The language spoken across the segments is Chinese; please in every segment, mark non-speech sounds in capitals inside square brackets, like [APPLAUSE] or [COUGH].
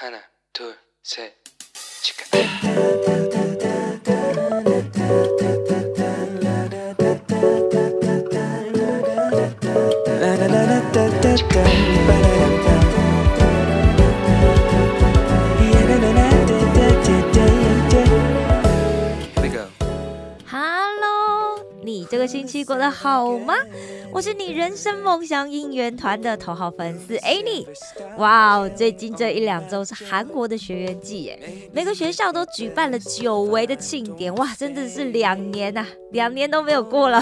하나, 둘, 셋, 치카. Here we go. Hello，你这个星期过得好吗？ 我是你人生梦想应援团的头号粉丝 Annie。哇哦，最近这一两周是韩国的学员季耶，每个学校都举办了久违的庆典，哇，真的是两年呐、两年都没有过了。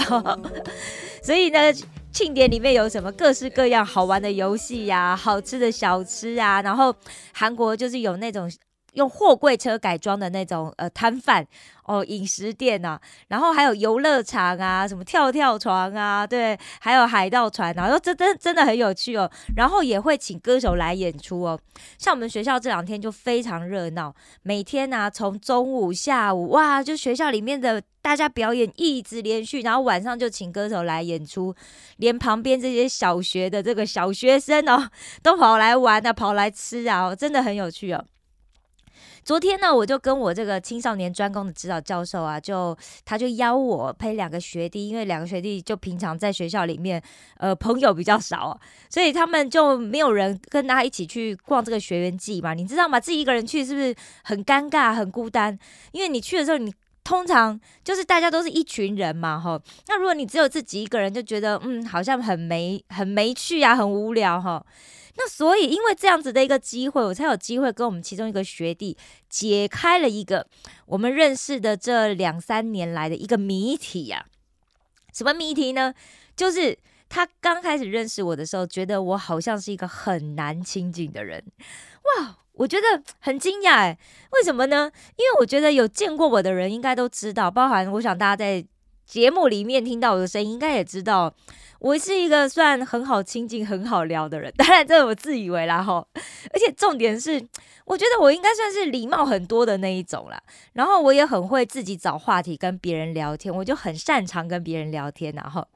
[LAUGHS] 所以呢，庆典里面有什么各式各样好玩的游戏呀、好吃的小吃啊，然后韩国就是有那种用货柜车改装的那种呃摊贩哦，饮食店呐、然后还有游乐场啊，什么跳跳床啊，对，还有海盗船啊，然后真真真的很有趣哦。然后也会请歌手来演出哦。像我们学校这两天就非常热闹，每天啊从中午、下午，哇，就学校里面的大家表演一直连续，然后晚上就请歌手来演出，连旁边这些小学的这个小学生哦，都跑来玩啊，跑来吃啊，真的很有趣哦。昨天呢，我就跟我这个青少年专攻的指导教授啊，就他就邀我陪两个学弟，因为两个学弟就平常在学校里面，呃，朋友比较少、所以他们就没有人跟他一起去逛这个学员季嘛，你知道吗？自己一个人去是不是很尴尬、很孤单？因为你去的时候，你通常就是大家都是一群人嘛，哈。那如果你只有自己一个人，就觉得嗯，好像很没、很没趣啊，很无聊哈。那所以，因为这样子的一个机会，我才有机会跟我们其中一个学弟解开了一个我们认识的这两三年来的一个谜题呀、什么谜题呢？就是他刚开始认识我的时候，觉得我好像是一个很难亲近的人。哇，我觉得很惊讶哎，为什么呢？因为我觉得有见过我的人应该都知道，包含我想大家在节目里面听到我的声音，应该也知道。我是一个算很好亲近、很好聊的人，当然这我自以为啦哈。而且重点是，我觉得我应该算是礼貌很多的那一种啦。然后我也很会自己找话题跟别人聊天，我就很擅长跟别人聊天然后。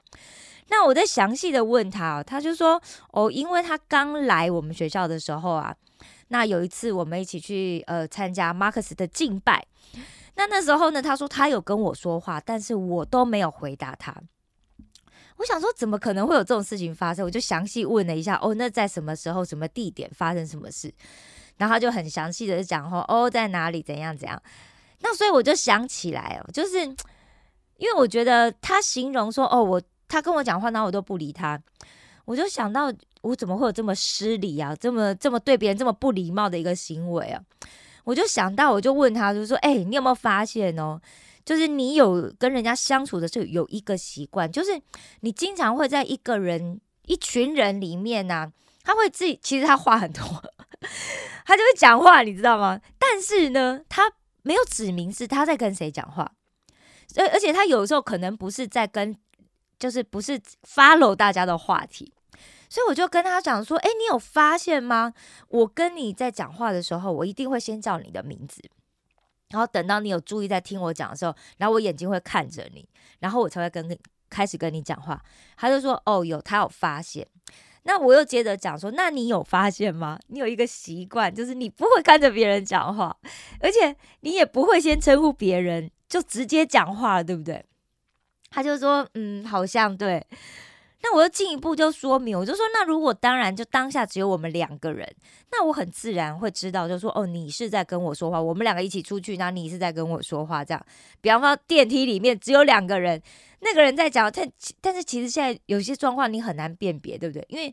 那我在详细的问他、哦，他就说哦，因为他刚来我们学校的时候啊，那有一次我们一起去呃参加 marx 的敬拜，那那时候呢，他说他有跟我说话，但是我都没有回答他。我想说，怎么可能会有这种事情发生？我就详细问了一下，哦，那在什么时候、什么地点发生什么事？然后他就很详细的讲，哦，在哪里、怎样怎样。那所以我就想起来哦，就是因为我觉得他形容说，哦，我他跟我讲话，然后我都不理他，我就想到我怎么会有这么失礼啊，这么这么对别人这么不礼貌的一个行为啊？我就想到，我就问他，就说，哎、你有没有发现哦？就是你有跟人家相处的时候有一个习惯，就是你经常会在一个人、一群人里面呢、他会自己其实他话很多，他就会讲话，你知道吗？但是呢，他没有指明是他在跟谁讲话，而而且他有时候可能不是在跟，就是不是 follow 大家的话题。所以我就跟他讲说：“哎，你有发现吗？我跟你在讲话的时候，我一定会先叫你的名字。”然后等到你有注意在听我讲的时候，然后我眼睛会看着你，然后我才会跟开始跟你讲话。他就说：“哦，有，他有发现。”那我又接着讲说：“那你有发现吗？你有一个习惯，就是你不会看着别人讲话，而且你也不会先称呼别人，就直接讲话，对不对？”他就说：“嗯，好像对。”那我又进一步就说明，我就说，那如果当然就当下只有我们两个人，那我很自然会知道，就说哦，你是在跟我说话，我们两个一起出去，那你是在跟我说话，这样。比方说电梯里面只有两个人，那个人在讲，但但是其实现在有些状况你很难辨别，对不对？因为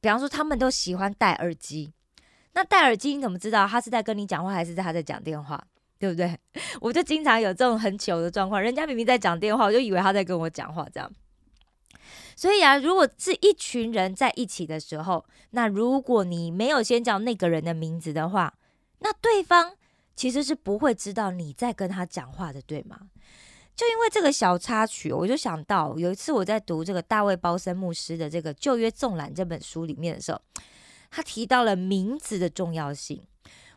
比方说他们都喜欢戴耳机，那戴耳机你怎么知道他是在跟你讲话，还是他在讲电话？对不对？[LAUGHS] 我就经常有这种很糗的状况，人家明明在讲电话，我就以为他在跟我讲话，这样。所以啊，如果是一群人在一起的时候，那如果你没有先叫那个人的名字的话，那对方其实是不会知道你在跟他讲话的，对吗？就因为这个小插曲，我就想到有一次我在读这个大卫包森牧师的这个《旧约纵览》这本书里面的时候，他提到了名字的重要性。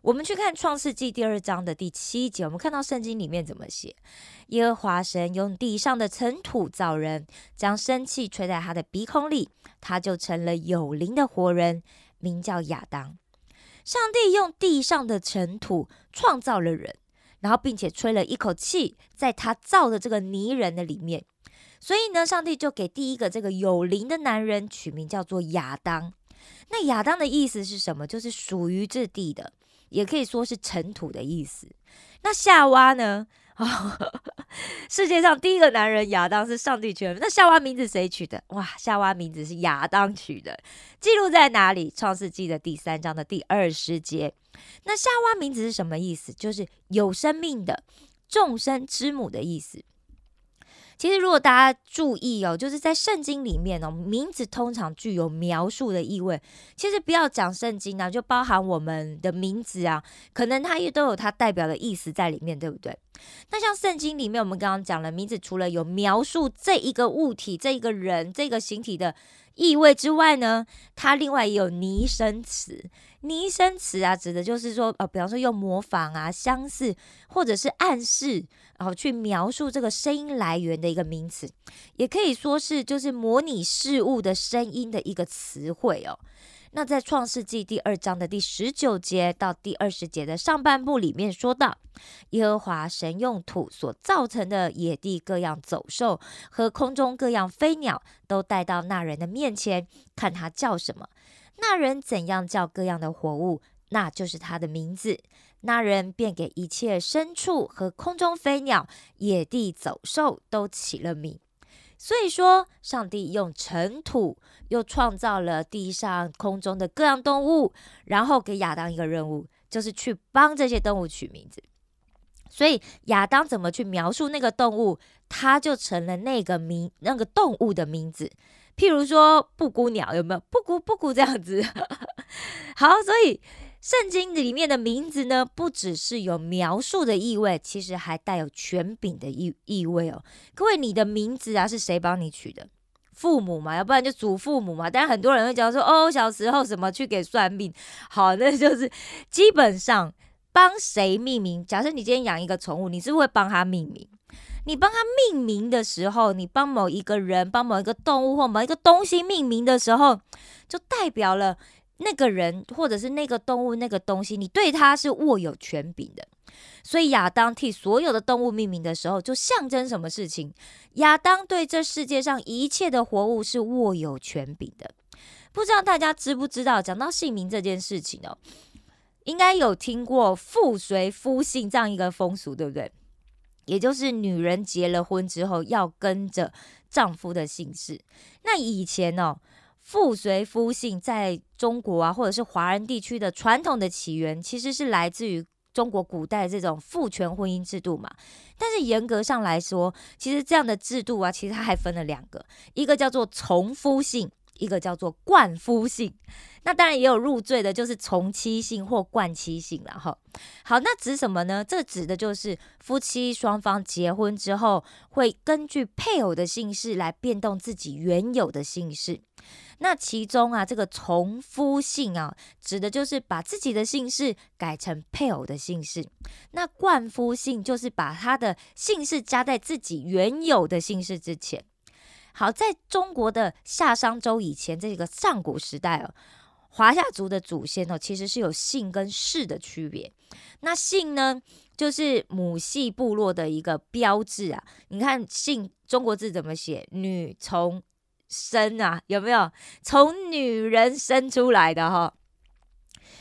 我们去看创世纪第二章的第七节，我们看到圣经里面怎么写：耶和华神用地上的尘土造人，将生气吹在他的鼻孔里，他就成了有灵的活人，名叫亚当。上帝用地上的尘土创造了人，然后并且吹了一口气，在他造的这个泥人的里面。所以呢，上帝就给第一个这个有灵的男人取名叫做亚当。那亚当的意思是什么？就是属于这地的，也可以说是尘土的意思。那夏娃呢？啊，[LAUGHS] 世界上第一个男人亚当是上帝取的。那夏娃名字谁取的？哇，夏娃名字是亚当取的。记录在哪里？创世纪的第三章的第二十节。那夏娃名字是什么意思？就是有生命的众生之母的意思。其实，如果大家注意哦，就是在圣经里面哦，名字通常具有描述的意味。其实不要讲圣经啊，就包含我们的名字啊，可能它也都有它代表的意思在里面，对不对？那像圣经里面，我们刚刚讲了，名字除了有描述这一个物体、这一个人、这个形体的意味之外呢，它另外也有拟声词。拟声词啊，指的就是说，呃，比方说用模仿啊、相似，或者是暗示，然后去描述这个声音来源的一个名词，也可以说是就是模拟事物的声音的一个词汇哦。那在创世纪第二章的第十九节到第二十节的上半部里面说到，耶和华神用土所造成的野地各样走兽和空中各样飞鸟，都带到那人的面前，看他叫什么。那人怎样叫各样的活物，那就是他的名字。那人便给一切牲畜和空中飞鸟、野地走兽都起了名。所以说，上帝用尘土又创造了地上、空中的各样动物，然后给亚当一个任务，就是去帮这些动物取名字。所以亚当怎么去描述那个动物，他就成了那个名、那个动物的名字。譬如说布谷鸟有没有布谷布谷这样子？[LAUGHS] 好，所以圣经里面的名字呢，不只是有描述的意味，其实还带有权柄的意意味哦。各位，你的名字啊是谁帮你取的？父母嘛，要不然就祖父母嘛。但是很多人会讲说，哦，小时候什么去给算命，好，那就是基本上帮谁命名。假设你今天养一个宠物，你是不是会帮他命名？你帮他命名的时候，你帮某一个人、帮某一个动物或某一个东西命名的时候，就代表了那个人或者是那个动物、那个东西，你对他是握有权柄的。所以亚当替所有的动物命名的时候，就象征什么事情？亚当对这世界上一切的活物是握有权柄的。不知道大家知不知道？讲到姓名这件事情哦，应该有听过“父随夫姓”这样一个风俗，对不对？也就是女人结了婚之后要跟着丈夫的姓氏。那以前呢，父随夫姓在中国啊，或者是华人地区的传统的起源，其实是来自于中国古代这种父权婚姻制度嘛。但是严格上来说，其实这样的制度啊，其实它还分了两个，一个叫做从夫姓。一个叫做冠夫姓，那当然也有入赘的，就是从妻姓或冠妻姓了哈。好，那指什么呢？这指的就是夫妻双方结婚之后，会根据配偶的姓氏来变动自己原有的姓氏。那其中啊，这个从夫姓啊，指的就是把自己的姓氏改成配偶的姓氏。那冠夫姓就是把他的姓氏加在自己原有的姓氏之前。好，在中国的夏商周以前，这个上古时代哦，华夏族的祖先哦，其实是有姓跟氏的区别。那姓呢，就是母系部落的一个标志啊。你看姓中国字怎么写？女从生啊，有没有？从女人生出来的哈。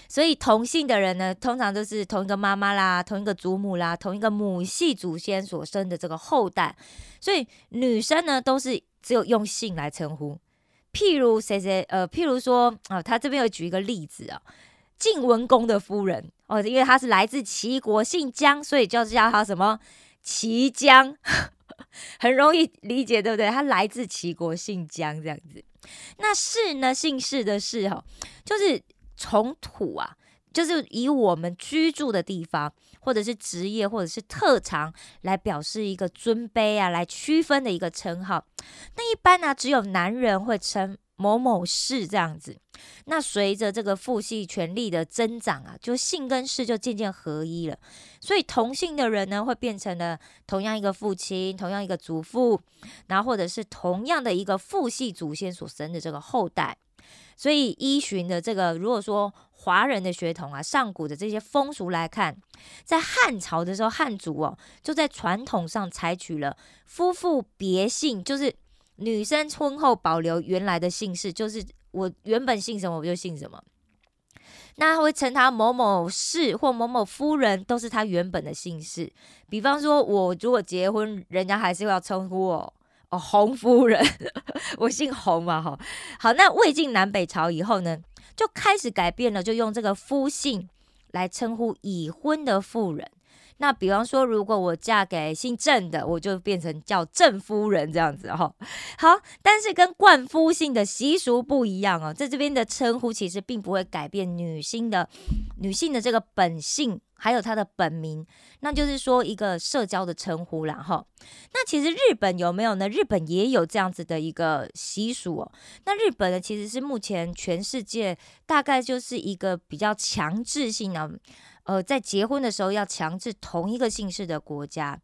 所以同姓的人呢，通常都是同一个妈妈啦，同一个祖母啦，同一个母系祖先所生的这个后代。所以女生呢，都是。只有用姓来称呼，譬如谁谁呃，譬如说啊，他这边有举一个例子啊，晋文公的夫人哦，因为他是来自齐国，姓姜，所以就叫他什么齐姜，[LAUGHS] 很容易理解，对不对？他来自齐国，姓姜这样子。那氏呢，姓氏的氏哈，就是从土啊。就是以我们居住的地方，或者是职业，或者是特长来表示一个尊卑啊，来区分的一个称号。那一般呢，只有男人会称某某氏这样子。那随着这个父系权力的增长啊，就姓跟氏就渐渐合一了。所以同姓的人呢，会变成了同样一个父亲，同样一个祖父，然后或者是同样的一个父系祖先所生的这个后代。所以依循的这个，如果说华人的血统啊，上古的这些风俗来看，在汉朝的时候，汉族哦就在传统上采取了夫妇别姓，就是女生婚后保留原来的姓氏，就是我原本姓什么我就姓什么。那会称他某某氏或某某夫人，都是他原本的姓氏。比方说，我如果结婚，人家还是要称呼我哦洪夫人，[LAUGHS] 我姓洪嘛，哈。好，那魏晋南北朝以后呢，就开始改变了，就用这个夫姓来称呼已婚的妇人。那比方说，如果我嫁给姓郑的，我就变成叫郑夫人这样子哈。好，但是跟冠夫姓的习俗不一样哦，在这边的称呼其实并不会改变女性的女性的这个本性，还有她的本名，那就是说一个社交的称呼啦哈。那其实日本有没有呢？日本也有这样子的一个习俗哦。那日本呢，其实是目前全世界大概就是一个比较强制性的。呃，在结婚的时候要强制同一个姓氏的国家，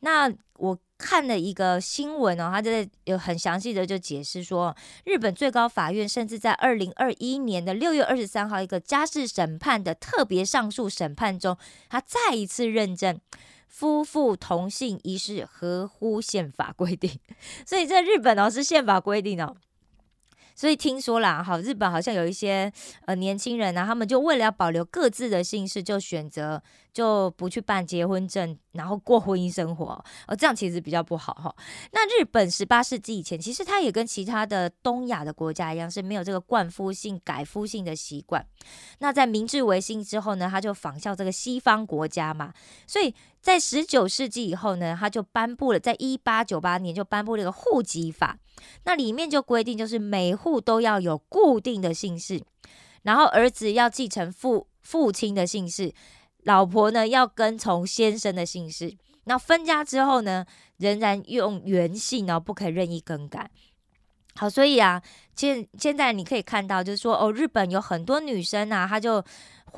那我看了一个新闻哦，他在有很详细的就解释说，日本最高法院甚至在二零二一年的六月二十三号一个家事审判的特别上诉审判中，他再一次认证夫妇同姓一事合乎宪法规定，[LAUGHS] 所以在日本哦是宪法规定哦。所以听说啦，好，日本好像有一些呃年轻人呢，他们就为了要保留各自的姓氏，就选择就不去办结婚证，然后过婚姻生活，哦，这样其实比较不好哈。那日本十八世纪以前，其实它也跟其他的东亚的国家一样，是没有这个冠夫姓改夫姓的习惯。那在明治维新之后呢，他就仿效这个西方国家嘛，所以在十九世纪以后呢，他就颁布了，在一八九八年就颁布了一个户籍法。那里面就规定，就是每户都要有固定的姓氏，然后儿子要继承父父亲的姓氏，老婆呢要跟从先生的姓氏。那分家之后呢，仍然用原姓哦，不可以任意更改。好，所以啊，现现在你可以看到，就是说哦，日本有很多女生啊，她就。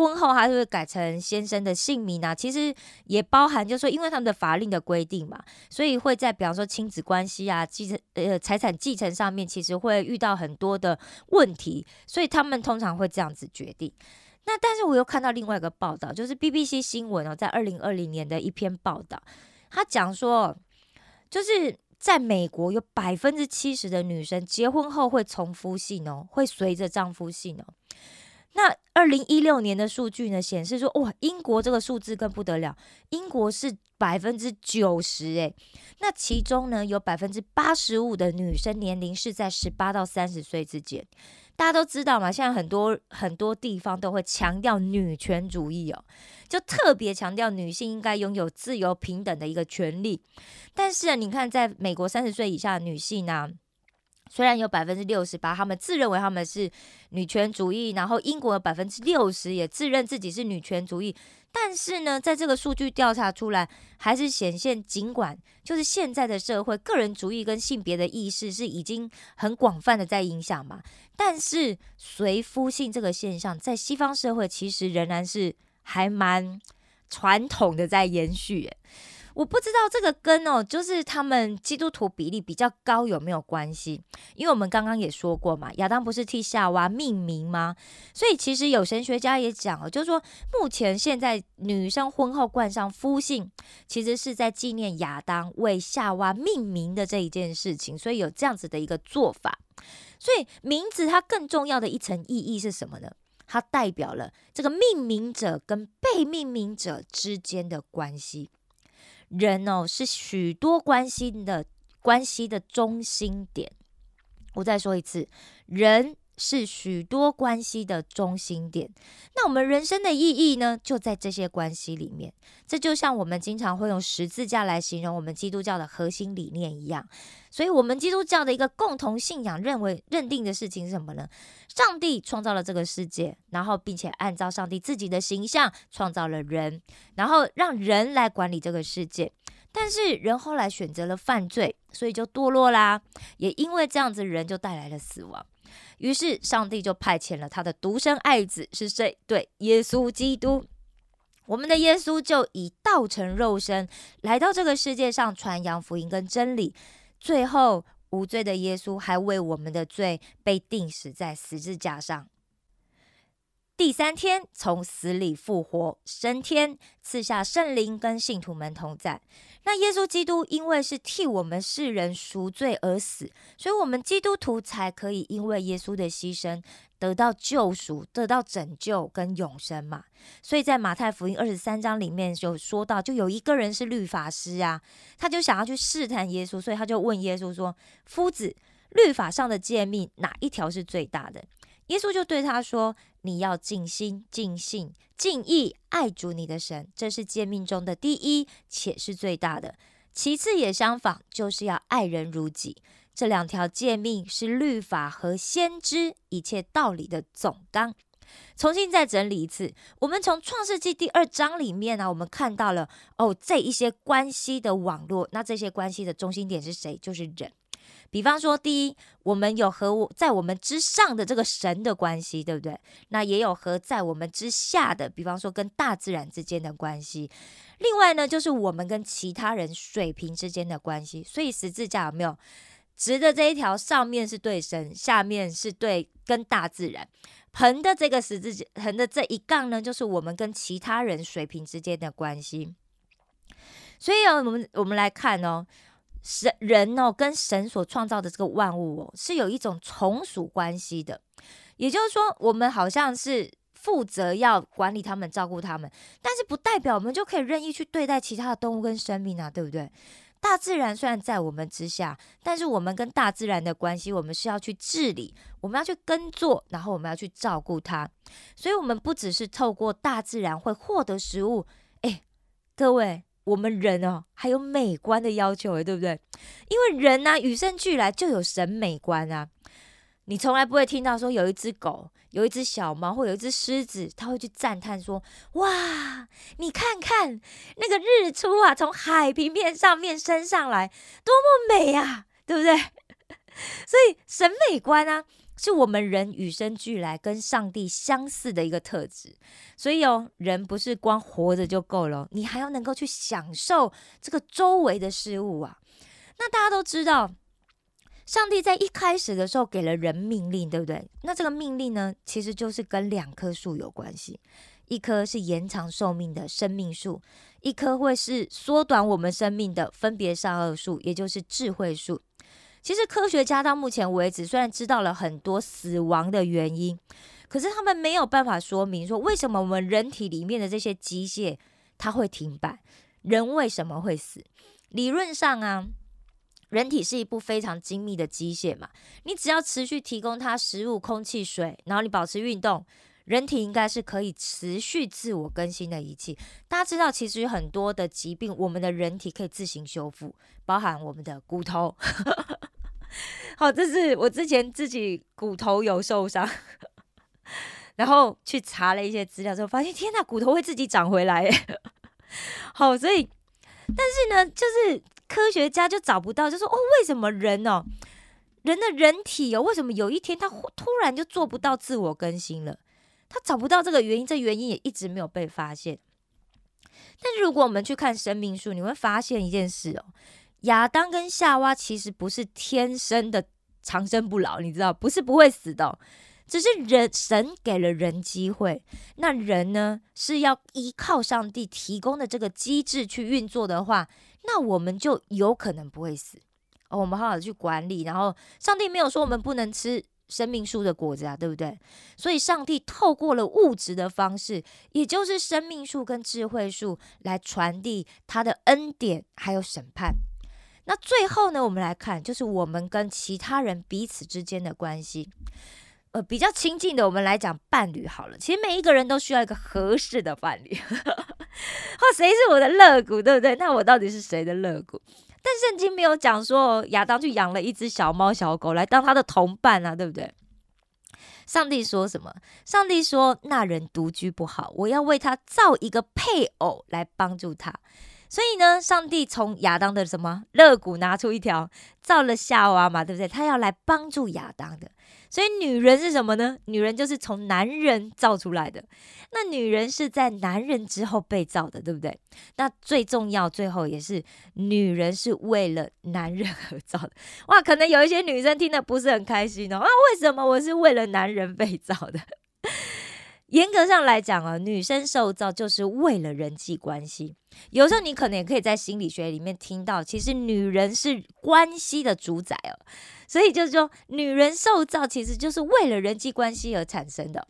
婚后还是会改成先生的姓名啊，其实也包含，就是说，因为他们的法令的规定嘛，所以会在比方说亲子关系啊、继承呃财产继承上面，其实会遇到很多的问题，所以他们通常会这样子决定。那但是我又看到另外一个报道，就是 BBC 新闻哦，在二零二零年的一篇报道，他讲说，就是在美国有百分之七十的女生结婚后会从夫姓哦，会随着丈夫姓哦。那二零一六年的数据呢，显示说，哇，英国这个数字更不得了，英国是百分之九十，诶，那其中呢，有百分之八十五的女生年龄是在十八到三十岁之间。大家都知道嘛，现在很多很多地方都会强调女权主义哦，就特别强调女性应该拥有自由平等的一个权利。但是你看，在美国三十岁以下的女性呢？虽然有百分之六十八，他们自认为他们是女权主义，然后英国的百分之六十也自认自己是女权主义，但是呢，在这个数据调查出来，还是显现，尽管就是现在的社会，个人主义跟性别的意识是已经很广泛的在影响嘛，但是随夫姓这个现象，在西方社会其实仍然是还蛮传统的在延续。我不知道这个跟哦，就是他们基督徒比例比较高有没有关系？因为我们刚刚也说过嘛，亚当不是替夏娃命名吗？所以其实有神学家也讲哦，就是说目前现在女生婚后冠上夫姓，其实是在纪念亚当为夏娃命名的这一件事情，所以有这样子的一个做法。所以名字它更重要的一层意义是什么呢？它代表了这个命名者跟被命名者之间的关系。人哦，是许多关系的关系的中心点。我再说一次，人是许多关系的中心点。那我们人生的意义呢，就在这些关系里面。这就像我们经常会用十字架来形容我们基督教的核心理念一样。所以，我们基督教的一个共同信仰，认为认定的事情是什么呢？上帝创造了这个世界，然后并且按照上帝自己的形象创造了人，然后让人来管理这个世界。但是人后来选择了犯罪，所以就堕落啦。也因为这样子，人就带来了死亡。于是上帝就派遣了他的独生爱子，是谁？对，耶稣基督。我们的耶稣就以道成肉身来到这个世界上，传扬福音跟真理。最后，无罪的耶稣还为我们的罪被钉死在十字架上。第三天从死里复活升天，赐下圣灵跟信徒们同在。那耶稣基督因为是替我们世人赎罪而死，所以我们基督徒才可以因为耶稣的牺牲得到救赎、得到拯救跟永生嘛。所以在马太福音二十三章里面就说到，就有一个人是律法师啊，他就想要去试探耶稣，所以他就问耶稣说：“夫子，律法上的诫命哪一条是最大的？”耶稣就对他说：“你要尽心、尽性、尽意爱主你的神，这是诫命中的第一，且是最大的。其次也相仿，就是要爱人如己。这两条诫命是律法和先知一切道理的总纲。”重新再整理一次，我们从创世纪第二章里面呢，我们看到了哦，这一些关系的网络，那这些关系的中心点是谁？就是人。比方说，第一，我们有和我在我们之上的这个神的关系，对不对？那也有和在我们之下的，比方说跟大自然之间的关系。另外呢，就是我们跟其他人水平之间的关系。所以十字架有没有直的这一条，上面是对神，下面是对跟大自然。横的这个十字横的这一杠呢，就是我们跟其他人水平之间的关系。所以，哦我们我们来看哦。神人哦，跟神所创造的这个万物哦，是有一种从属关系的。也就是说，我们好像是负责要管理他们、照顾他们，但是不代表我们就可以任意去对待其他的动物跟生命啊，对不对？大自然虽然在我们之下，但是我们跟大自然的关系，我们是要去治理，我们要去耕作，然后我们要去照顾它。所以，我们不只是透过大自然会获得食物。哎，各位。我们人哦，还有美观的要求诶，对不对？因为人呢，与生俱来就有审美观啊。你从来不会听到说有一只狗、有一只小猫或有一只狮子，他会去赞叹说：“哇，你看看那个日出啊，从海平面上面升上来，多么美啊，对不对？” [LAUGHS] 所以审美观啊。是我们人与生俱来跟上帝相似的一个特质，所以哦，人不是光活着就够了，你还要能够去享受这个周围的事物啊。那大家都知道，上帝在一开始的时候给了人命令，对不对？那这个命令呢，其实就是跟两棵树有关系，一棵是延长寿命的生命树，一棵会是缩短我们生命的分别善恶树，也就是智慧树。其实科学家到目前为止，虽然知道了很多死亡的原因，可是他们没有办法说明说为什么我们人体里面的这些机械它会停摆，人为什么会死？理论上啊，人体是一部非常精密的机械嘛，你只要持续提供它食物、空气、水，然后你保持运动，人体应该是可以持续自我更新的仪器。大家知道，其实很多的疾病，我们的人体可以自行修复，包含我们的骨头。[LAUGHS] [LAUGHS] 好，这是我之前自己骨头有受伤，然后去查了一些资料之后，发现天呐，骨头会自己长回来。[LAUGHS] 好，所以但是呢，就是科学家就找不到，就说哦，为什么人哦，人的人体哦，为什么有一天他突然就做不到自我更新了？他找不到这个原因，这原因也一直没有被发现。但是如果我们去看生命树，你会发现一件事哦。亚当跟夏娃其实不是天生的长生不老，你知道，不是不会死的，只是人神给了人机会，那人呢是要依靠上帝提供的这个机制去运作的话，那我们就有可能不会死。哦，我们好好去管理，然后上帝没有说我们不能吃生命树的果子啊，对不对？所以上帝透过了物质的方式，也就是生命树跟智慧树来传递他的恩典还有审判。那最后呢，我们来看，就是我们跟其他人彼此之间的关系，呃，比较亲近的，我们来讲伴侣好了。其实每一个人都需要一个合适的伴侣。[LAUGHS] 哦，谁是我的肋骨，对不对？那我到底是谁的肋骨？但圣经没有讲说亚当去养了一只小猫小狗来当他的同伴啊，对不对？上帝说什么？上帝说那人独居不好，我要为他造一个配偶来帮助他。所以呢，上帝从亚当的什么肋骨拿出一条，造了夏娃嘛，对不对？他要来帮助亚当的。所以女人是什么呢？女人就是从男人造出来的。那女人是在男人之后被造的，对不对？那最重要，最后也是女人是为了男人而造的。哇，可能有一些女生听得不是很开心哦。啊，为什么我是为了男人被造的？严格上来讲啊，女生受造就是为了人际关系。有时候你可能也可以在心理学里面听到，其实女人是关系的主宰哦。所以就是说，女人受造其实就是为了人际关系而产生的。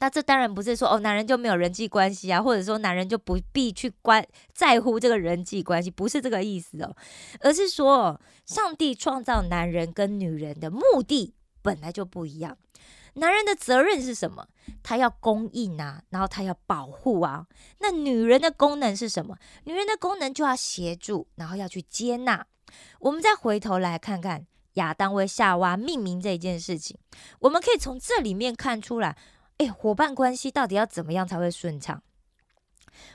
那这当然不是说哦，男人就没有人际关系啊，或者说男人就不必去关在乎这个人际关系，不是这个意思哦，而是说，上帝创造男人跟女人的目的本来就不一样。男人的责任是什么？他要供应啊，然后他要保护啊。那女人的功能是什么？女人的功能就要协助，然后要去接纳。我们再回头来看看亚当为夏娃命名这一件事情，我们可以从这里面看出来，哎，伙伴关系到底要怎么样才会顺畅？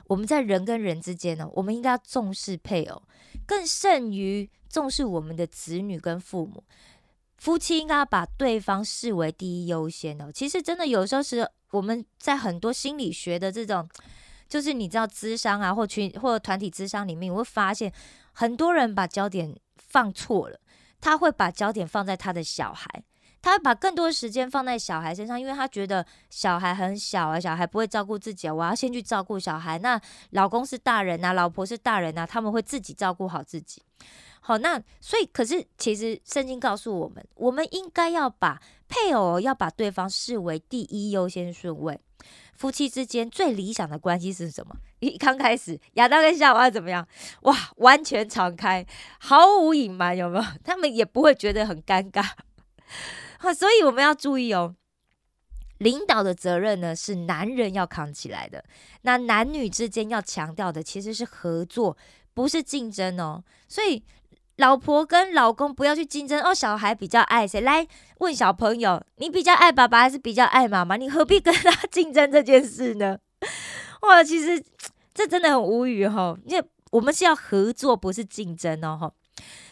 我们在人跟人之间呢，我们应该要重视配偶，更胜于重视我们的子女跟父母。夫妻应该要把对方视为第一优先哦。其实真的有时候是我们在很多心理学的这种，就是你知道智商啊，或群或团体智商里面，我会发现很多人把焦点放错了。他会把焦点放在他的小孩，他会把更多的时间放在小孩身上，因为他觉得小孩很小啊，小孩不会照顾自己，我要先去照顾小孩。那老公是大人呐，老婆是大人呐，他们会自己照顾好自己。好，那所以可是其实圣经告诉我们，我们应该要把配偶要把对方视为第一优先顺位。夫妻之间最理想的关系是什么？一刚开始亚当跟夏娃怎么样？哇，完全敞开，毫无隐瞒，有没有？[LAUGHS] 他们也不会觉得很尴尬。[LAUGHS] 好，所以我们要注意哦，领导的责任呢是男人要扛起来的。那男女之间要强调的其实是合作，不是竞争哦。所以。老婆跟老公不要去竞争哦，小孩比较爱谁？来问小朋友，你比较爱爸爸还是比较爱妈妈？你何必跟他竞争这件事呢？[LAUGHS] 哇，其实这真的很无语哈，因为我们是要合作，不是竞争哦哈。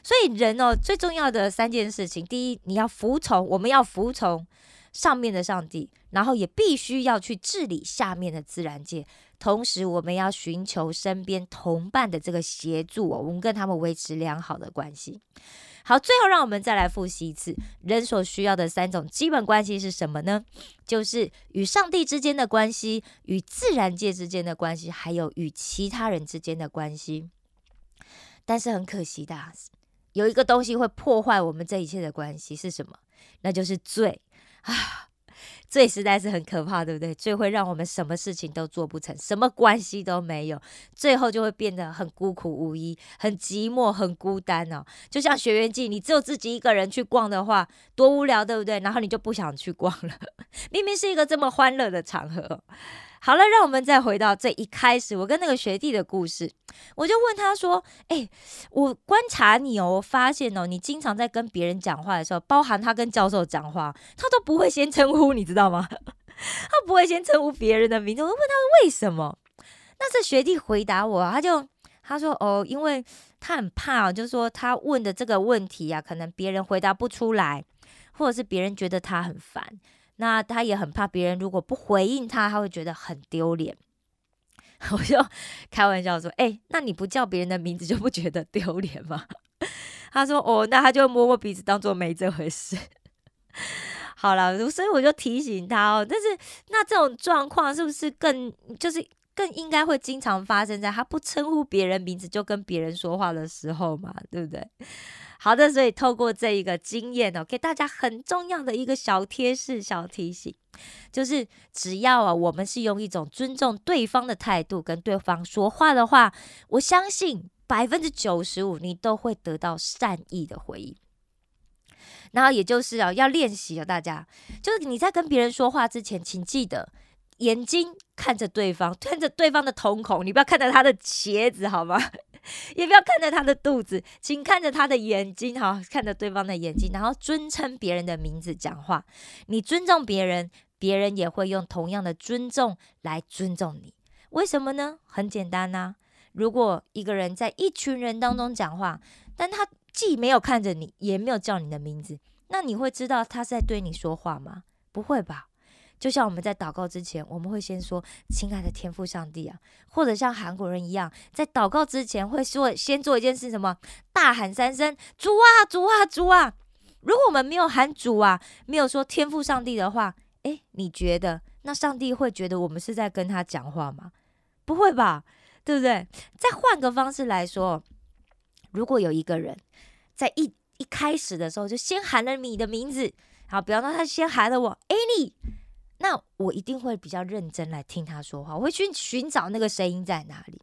所以人哦，最重要的三件事情，第一，你要服从，我们要服从上面的上帝，然后也必须要去治理下面的自然界。同时，我们要寻求身边同伴的这个协助哦，我们跟他们维持良好的关系。好，最后让我们再来复习一次，人所需要的三种基本关系是什么呢？就是与上帝之间的关系、与自然界之间的关系，还有与其他人之间的关系。但是很可惜的，有一个东西会破坏我们这一切的关系是什么？那就是罪 [SIGHS] 啊。罪实在是很可怕，对不对？罪会让我们什么事情都做不成，什么关系都没有，最后就会变得很孤苦无依、很寂寞、很孤单哦。就像学园季，你只有自己一个人去逛的话，多无聊，对不对？然后你就不想去逛了，[LAUGHS] 明明是一个这么欢乐的场合。好了，让我们再回到最一开始，我跟那个学弟的故事。我就问他说：“哎，我观察你哦，我发现哦，你经常在跟别人讲话的时候，包含他跟教授讲话，他都不会先称呼，你知道吗？[LAUGHS] 他不会先称呼别人的名字。我就问他为什么？那这学弟回答我，他就他说：哦，因为他很怕，就是说他问的这个问题啊，可能别人回答不出来，或者是别人觉得他很烦。”那他也很怕别人如果不回应他，他会觉得很丢脸。[LAUGHS] 我就 [LAUGHS] 开玩笑说：“哎，那你不叫别人的名字就不觉得丢脸吗？” [LAUGHS] 他说：“哦，那他就摸摸鼻子，当做没这回事。”好了，所以我就提醒他哦。但是那这种状况是不是更就是更应该会经常发生在他不称呼别人名字就跟别人说话的时候嘛？对不对？好的，所以透过这一个经验哦，给大家很重要的一个小贴士、小提醒，就是只要啊，我们是用一种尊重对方的态度跟对方说话的话，我相信百分之九十五你都会得到善意的回应。然后也就是啊，要练习啊，大家就是你在跟别人说话之前，请记得眼睛看着对方，看着对方的瞳孔，你不要看着他的鞋子，好吗？[LAUGHS] 也不要看着他的肚子，请看着他的眼睛，哈，看着对方的眼睛，然后尊称别人的名字讲话。你尊重别人，别人也会用同样的尊重来尊重你。为什么呢？很简单呐。如果一个人在一群人当中讲话，但他既没有看着你，也没有叫你的名字，那你会知道他在对你说话吗？不会吧。就像我们在祷告之前，我们会先说“亲爱的天父上帝啊”，或者像韩国人一样，在祷告之前会说先做一件事，什么大喊三声“主啊，主啊，主啊”。如果我们没有喊主啊，没有说天父上帝的话，诶，你觉得那上帝会觉得我们是在跟他讲话吗？不会吧，对不对？再换个方式来说，如果有一个人在一一开始的时候就先喊了你的名字，好，比方说他先喊了我 Annie，那我一定会比较认真来听他说话，我会去寻找那个声音在哪里。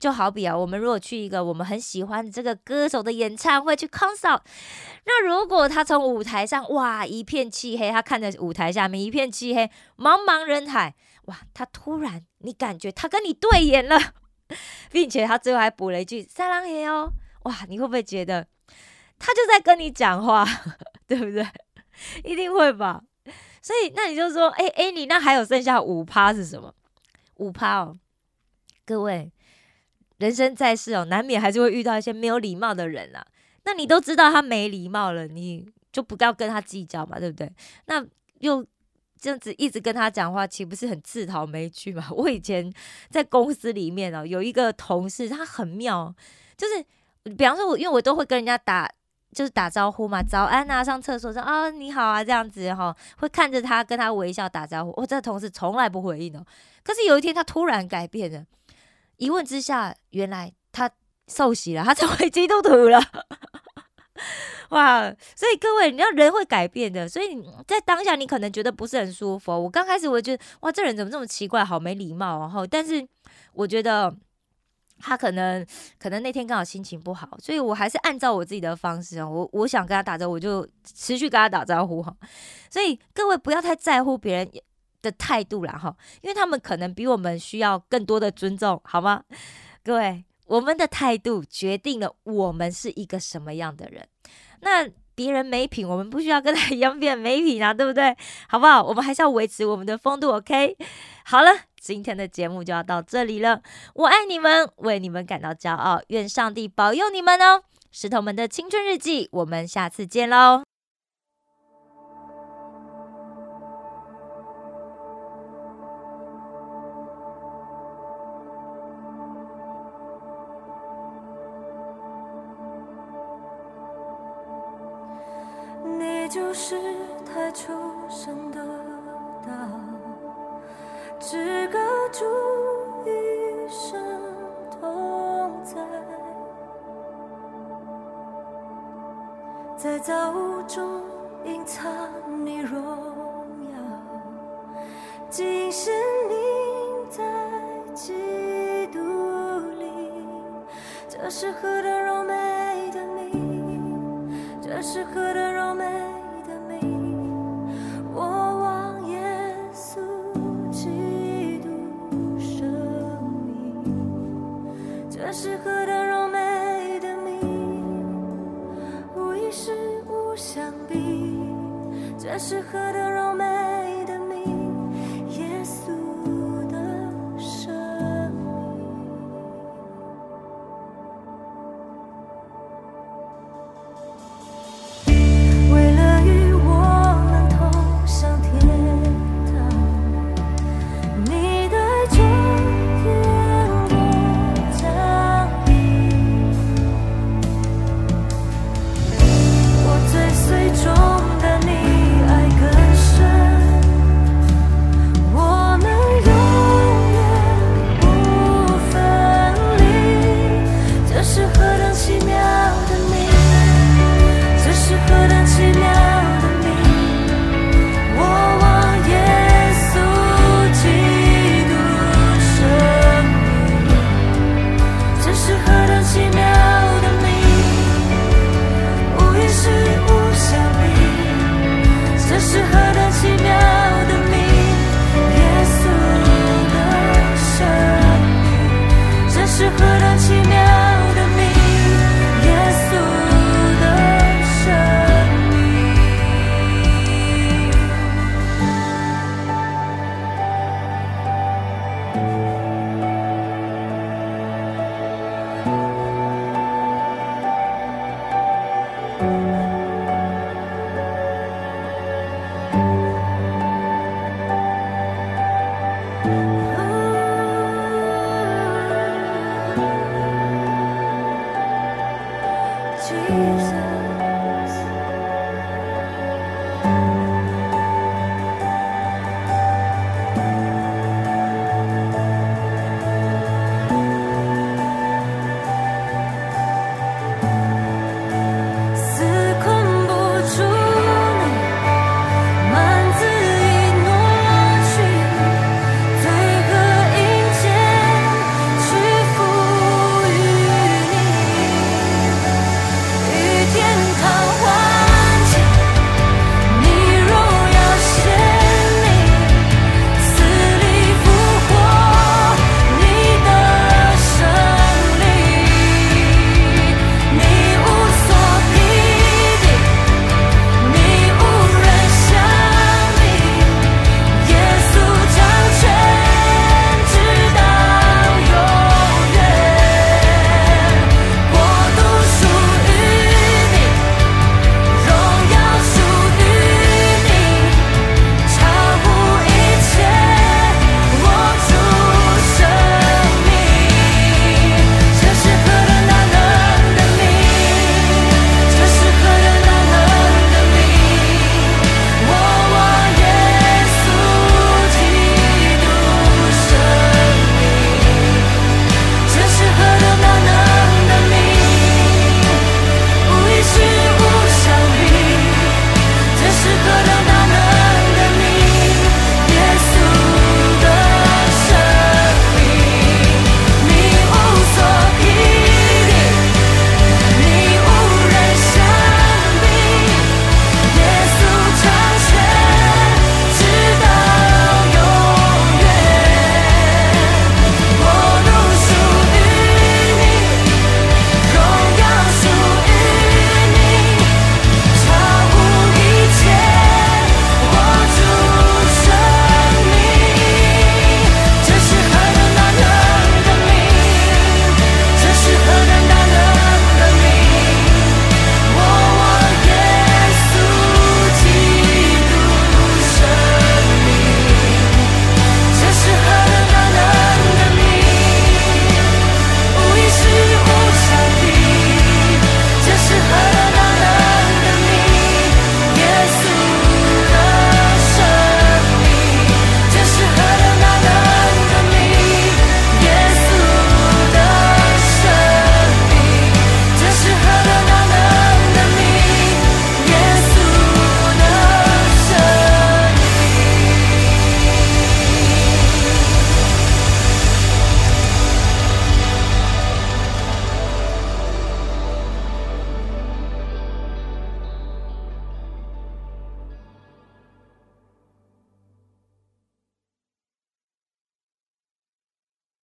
就好比啊，我们如果去一个我们很喜欢这个歌手的演唱会去 concert，那如果他从舞台上哇一片漆黑，他看着舞台下面一片漆黑，茫茫人海，哇，他突然你感觉他跟你对眼了，[LAUGHS] 并且他最后还补了一句“三郎爷哦”，哇，你会不会觉得他就在跟你讲话，[LAUGHS] 对不对？一定会吧。所以那你就说，哎哎，你那还有剩下五趴是什么？五趴哦，各位。人生在世哦，难免还是会遇到一些没有礼貌的人啊。那你都知道他没礼貌了，你就不要跟他计较嘛，对不对？那又这样子一直跟他讲话，岂不是很自讨没趣嘛？[LAUGHS] 我以前在公司里面哦，有一个同事，他很妙，就是比方说，我因为我都会跟人家打，就是打招呼嘛，早安啊，上厕所说啊你好啊这样子哈，[LAUGHS] 会看着他跟他微笑打招呼。我这个同事从来不回应哦，可是有一天他突然改变了。一问之下，原来他受洗了，他成为基督徒了。[LAUGHS] 哇！所以各位，你知道人会改变的，所以在当下你可能觉得不是很舒服。我刚开始我觉得，哇，这人怎么这么奇怪，好没礼貌。然后，但是我觉得他可能可能那天刚好心情不好，所以我还是按照我自己的方式啊，我我想跟他打招呼，我就持续跟他打招呼哈。所以各位不要太在乎别人。的态度啦，哈，因为他们可能比我们需要更多的尊重，好吗？各位，我们的态度决定了我们是一个什么样的人。那别人没品，我们不需要跟他一样变没品啊，对不对？好不好？我们还是要维持我们的风度，OK？好了，今天的节目就要到这里了。我爱你们，为你们感到骄傲，愿上帝保佑你们哦！石头们的青春日记，我们下次见喽。在造物中隐藏你荣耀，今生你在基督里，这是何等柔美的你，这是何